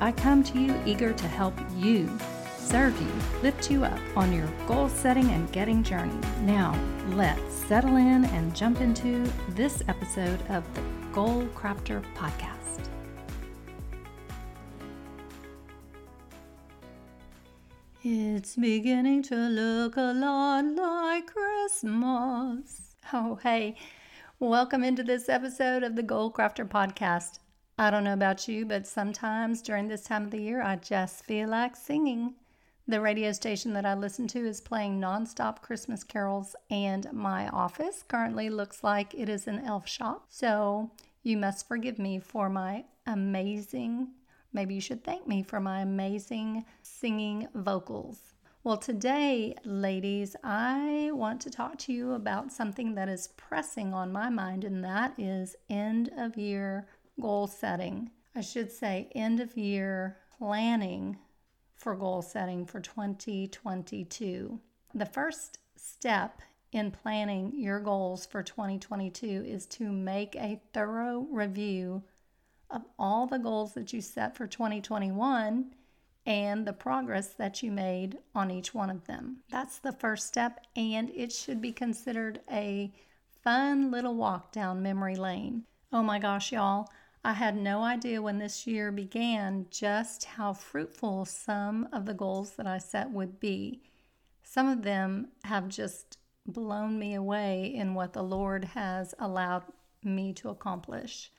I come to you eager to help you, serve you, lift you up on your goal setting and getting journey. Now, let's settle in and jump into this episode of the Goal Crafter Podcast. It's beginning to look a lot like Christmas. Oh, hey, welcome into this episode of the Goal Crafter Podcast. I don't know about you, but sometimes during this time of the year, I just feel like singing. The radio station that I listen to is playing nonstop Christmas carols, and my office currently looks like it is an elf shop. So you must forgive me for my amazing, maybe you should thank me for my amazing singing vocals. Well, today, ladies, I want to talk to you about something that is pressing on my mind, and that is end of year goal setting. I should say end of year planning for goal setting for 2022. The first step in planning your goals for 2022 is to make a thorough review of all the goals that you set for 2021 and the progress that you made on each one of them. That's the first step, and it should be considered a fun little walk down memory lane. Oh my gosh, y'all. I had no idea when this year began just how fruitful some of the goals that I set would be. Some of them have just blown me away in what the Lord has allowed me to accomplish.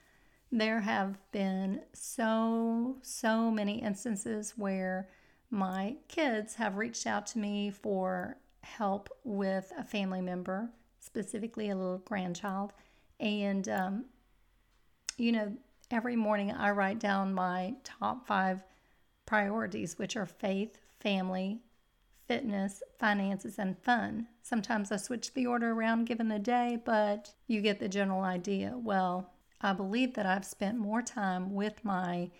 There have been so, so many instances where my kids have reached out to me for help with a family member, specifically a little grandchild. And, um, you know, every morning I write down my top five priorities, which are faith, family, fitness, finances, and fun. Sometimes I switch the order around given the day, but you get the general idea. Well, I believe that I've spent more time with my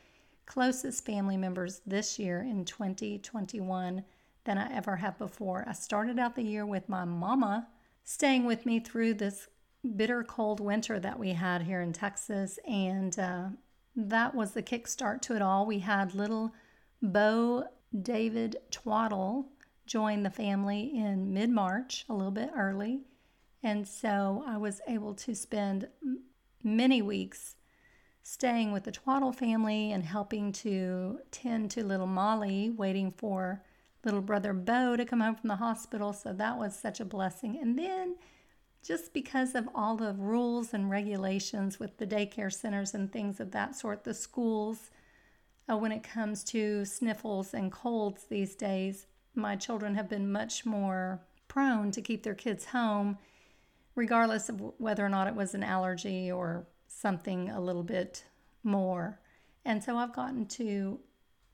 closest family members this year in 2021 than I ever have before. I started out the year with my mama staying with me through this bitter cold winter that we had here in Texas, and uh, that was the kickstart to it all. We had little Bo David Twaddle join the family in mid March, a little bit early, and so I was able to spend many weeks staying with the Twaddle family and helping to tend to little Molly, waiting for little brother Bo to come home from the hospital. So that was such a blessing. And then just because of all the rules and regulations with the daycare centers and things of that sort, the schools, uh, when it comes to sniffles and colds these days, my children have been much more prone to keep their kids home, regardless of whether or not it was an allergy or something a little bit more. And so I've gotten to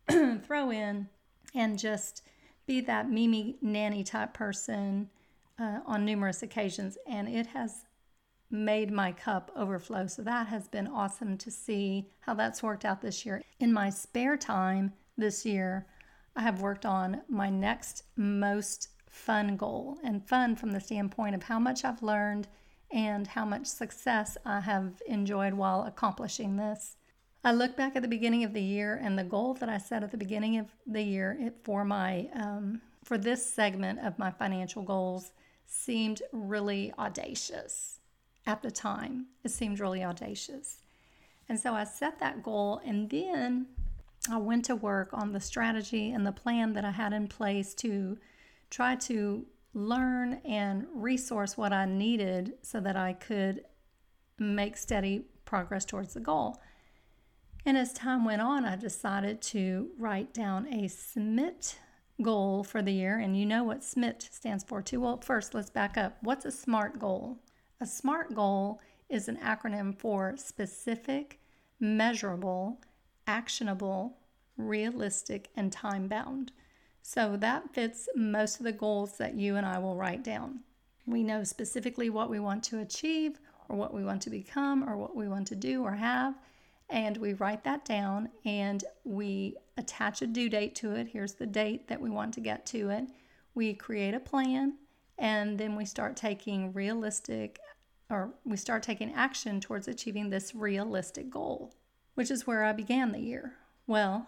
throw in and just be that Mimi nanny type person uh, on numerous occasions, and it has made my cup overflow. So that has been awesome to see how that's worked out this year. In my spare time this year, I have worked on my next most fun goal, and fun from the standpoint of how much I've learned and how much success I have enjoyed while accomplishing this. I look back at the beginning of the year and the goal that I set at the beginning of the year for my um, for this segment of my financial goals seemed really audacious at the time. It seemed really audacious. And so I set that goal and then I went to work on the strategy and the plan that I had in place to try to learn and resource what I needed so that I could make steady progress towards the goal. And as time went on, I decided to write down a SMIT goal for the year, and you know what SMIT stands for too. Well, first, let's back up. What's a SMART goal? A SMART goal is an acronym for specific, measurable, actionable, realistic, and time bound. So that fits most of the goals that you and I will write down. We know specifically what we want to achieve, or what we want to become, or what we want to do or have. And we write that down and we attach a due date to it. Here's the date that we want to get to it. We create a plan and then we start taking realistic or we start taking action towards achieving this realistic goal, which is where I began the year. Well,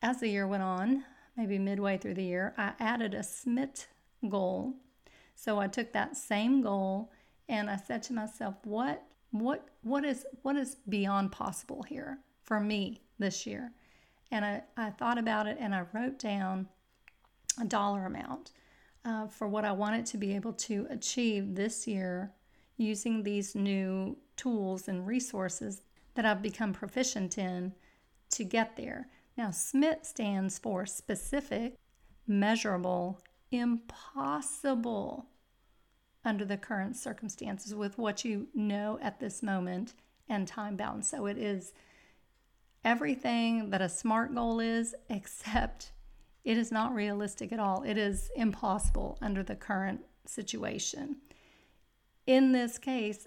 as the year went on, maybe midway through the year, I added a SMIT goal. So I took that same goal and I said to myself, what what what is what is beyond possible here for me this year? And I, I thought about it and I wrote down a dollar amount uh, for what I wanted to be able to achieve this year using these new tools and resources that I've become proficient in to get there. Now, SMIT stands for specific, measurable, impossible under the current circumstances with what you know at this moment and time bound. So it is everything that a SMART goal is, except it is not realistic at all. It is impossible under the current situation. In this case,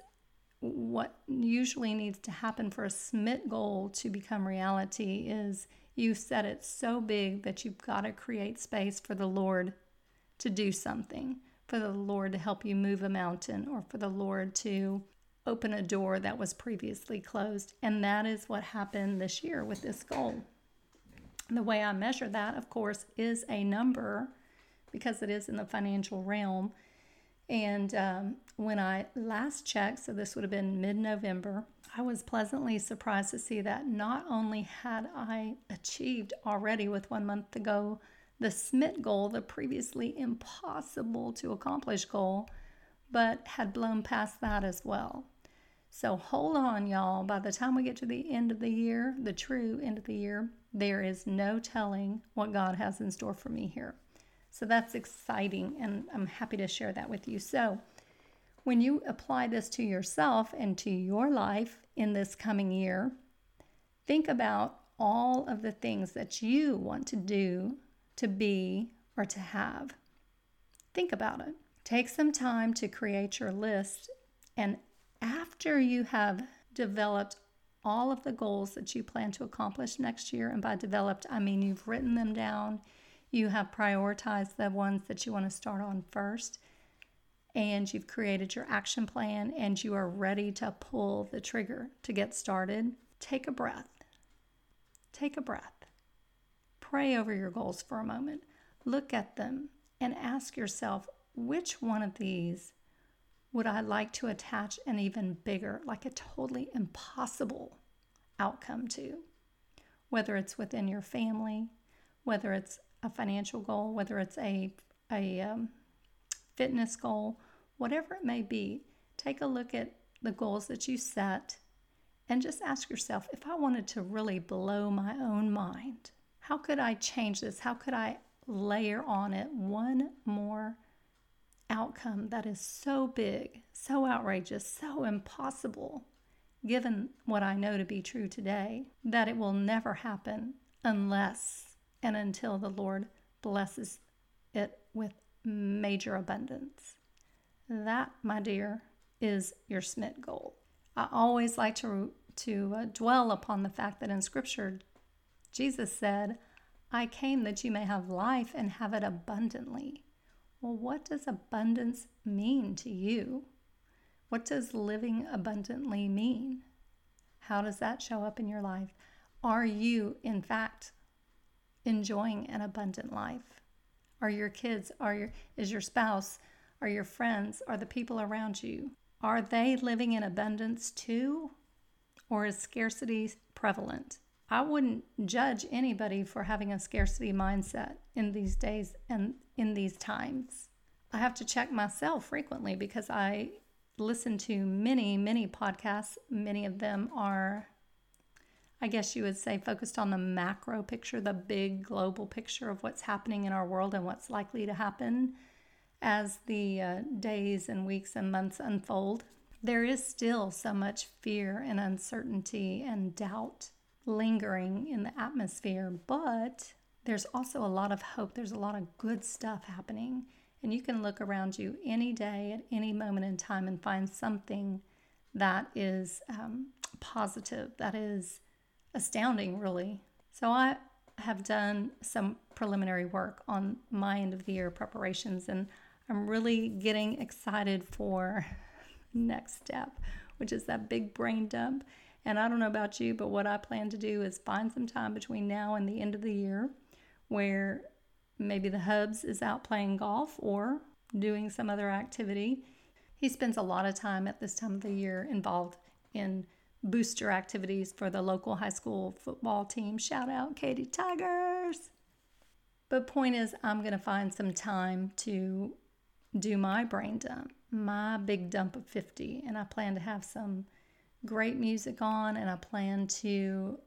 what usually needs to happen for a SMIT goal to become reality is you set it so big that you've got to create space for the Lord to do something, for the Lord to help you move a mountain, or for the Lord to open a door that was previously closed. And that is what happened this year with this goal. The way I measure that, of course, is a number because it is in the financial realm. And um, when I last checked, so this would have been mid November, I was pleasantly surprised to see that not only had I achieved already with one month to go the SMIT goal, the previously impossible to accomplish goal, but had blown past that as well. So hold on, y'all. By the time we get to the end of the year, the true end of the year, there is no telling what God has in store for me here. So that's exciting, and I'm happy to share that with you. So, when you apply this to yourself and to your life in this coming year, think about all of the things that you want to do, to be, or to have. Think about it. Take some time to create your list and after you have developed all of the goals that you plan to accomplish next year, and by developed, I mean you've written them down, you have prioritized the ones that you want to start on first, and you've created your action plan, and you are ready to pull the trigger to get started, take a breath. Take a breath. Pray over your goals for a moment. Look at them and ask yourself which one of these would I like to attach an even bigger, like a totally impossible outcome to? Whether it's within your family, whether it's a financial goal, whether it's a, a um, fitness goal, whatever it may be, take a look at the goals that you set and just ask yourself if I wanted to really blow my own mind, how could I change this? How could I layer on it one more outcome that is so big, so outrageous, so impossible, given what I know to be true today, that it will never happen unless and until the Lord blesses it with major abundance. That, my dear, is your SMIT goal. I always like to, to uh, dwell upon the fact that in Scripture, Jesus said, I came that you may have life and have it abundantly. Well, what does abundance mean to you? What does living abundantly mean? How does that show up in your life? Are you, in fact, enjoying an abundant life? Are your kids, are your is your spouse, are your friends, are the people around you, are they living in abundance too? Or is scarcity prevalent? I wouldn't judge anybody for having a scarcity mindset in these days and in these times. I have to check myself frequently because I listen to many, many podcasts. Many of them are, I guess you would say, focused on the macro picture, the big global picture of what's happening in our world and what's likely to happen as the uh, days and weeks and months unfold. There is still so much fear and uncertainty and doubt lingering in the atmosphere, but there's also a lot of hope. There's a lot of good stuff happening. And you can look around you any day at any moment in time and find something that is um, positive, that is astounding, really. So I have done some preliminary work on my end of the year preparations, and I'm really getting excited for next step, which is that big brain dump. And I don't know about you, but what I plan to do is find some time between now and the end of the year where maybe the hubs is out playing golf or doing some other activity. He spends a lot of time at this time of the year involved in booster activities for the local high school football team. Shout out Katy Tigers! But point is, I'm going to find some time to do my brain dump, my big dump of 50. And I plan to have some great music on, and I plan to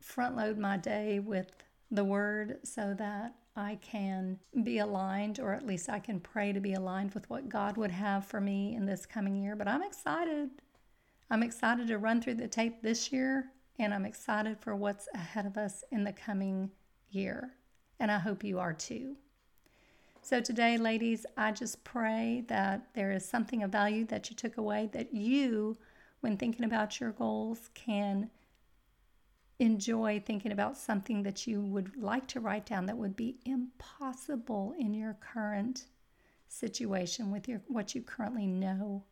front load my day with the word so that I can be aligned, or at least I can pray to be aligned with what God would have for me in this coming year. But I'm excited. I'm excited to run through the tape this year, and I'm excited for what's ahead of us in the coming year. And I hope you are too. So, today, ladies, I just pray that there is something of value that you took away, that you, when thinking about your goals, can enjoy thinking about something that you would like to write down that would be impossible in your current situation with your what you currently know.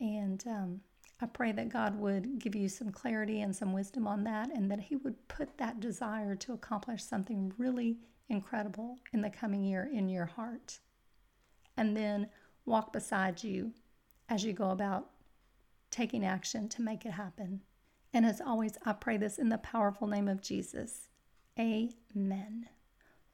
And um, I pray that God would give you some clarity and some wisdom on that, and that He would put that desire to accomplish something really incredible in the coming year in your heart. And then walk beside you as you go about taking action to make it happen. And as always, I pray this in the powerful name of Jesus. Amen.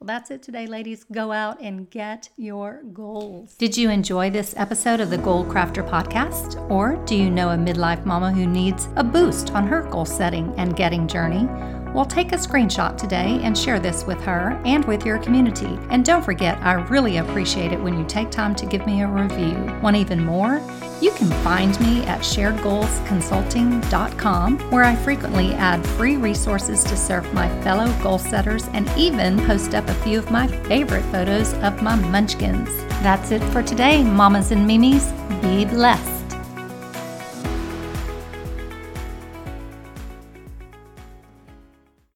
Well, that's it today, ladies. Go out and get your goals. Did you enjoy this episode of the Goal Crafter podcast? Or do you know a midlife mama who needs a boost on her goal setting and getting journey? Well, take a screenshot today and share this with her and with your community. And don't forget, I really appreciate it when you take time to give me a review. Want even more? You can find me at sharedgoalsconsulting.com, where I frequently add free resources to serve my fellow goal setters and even post up a few of my favorite photos of my munchkins. That's it for today, mamas and mimis. Be blessed.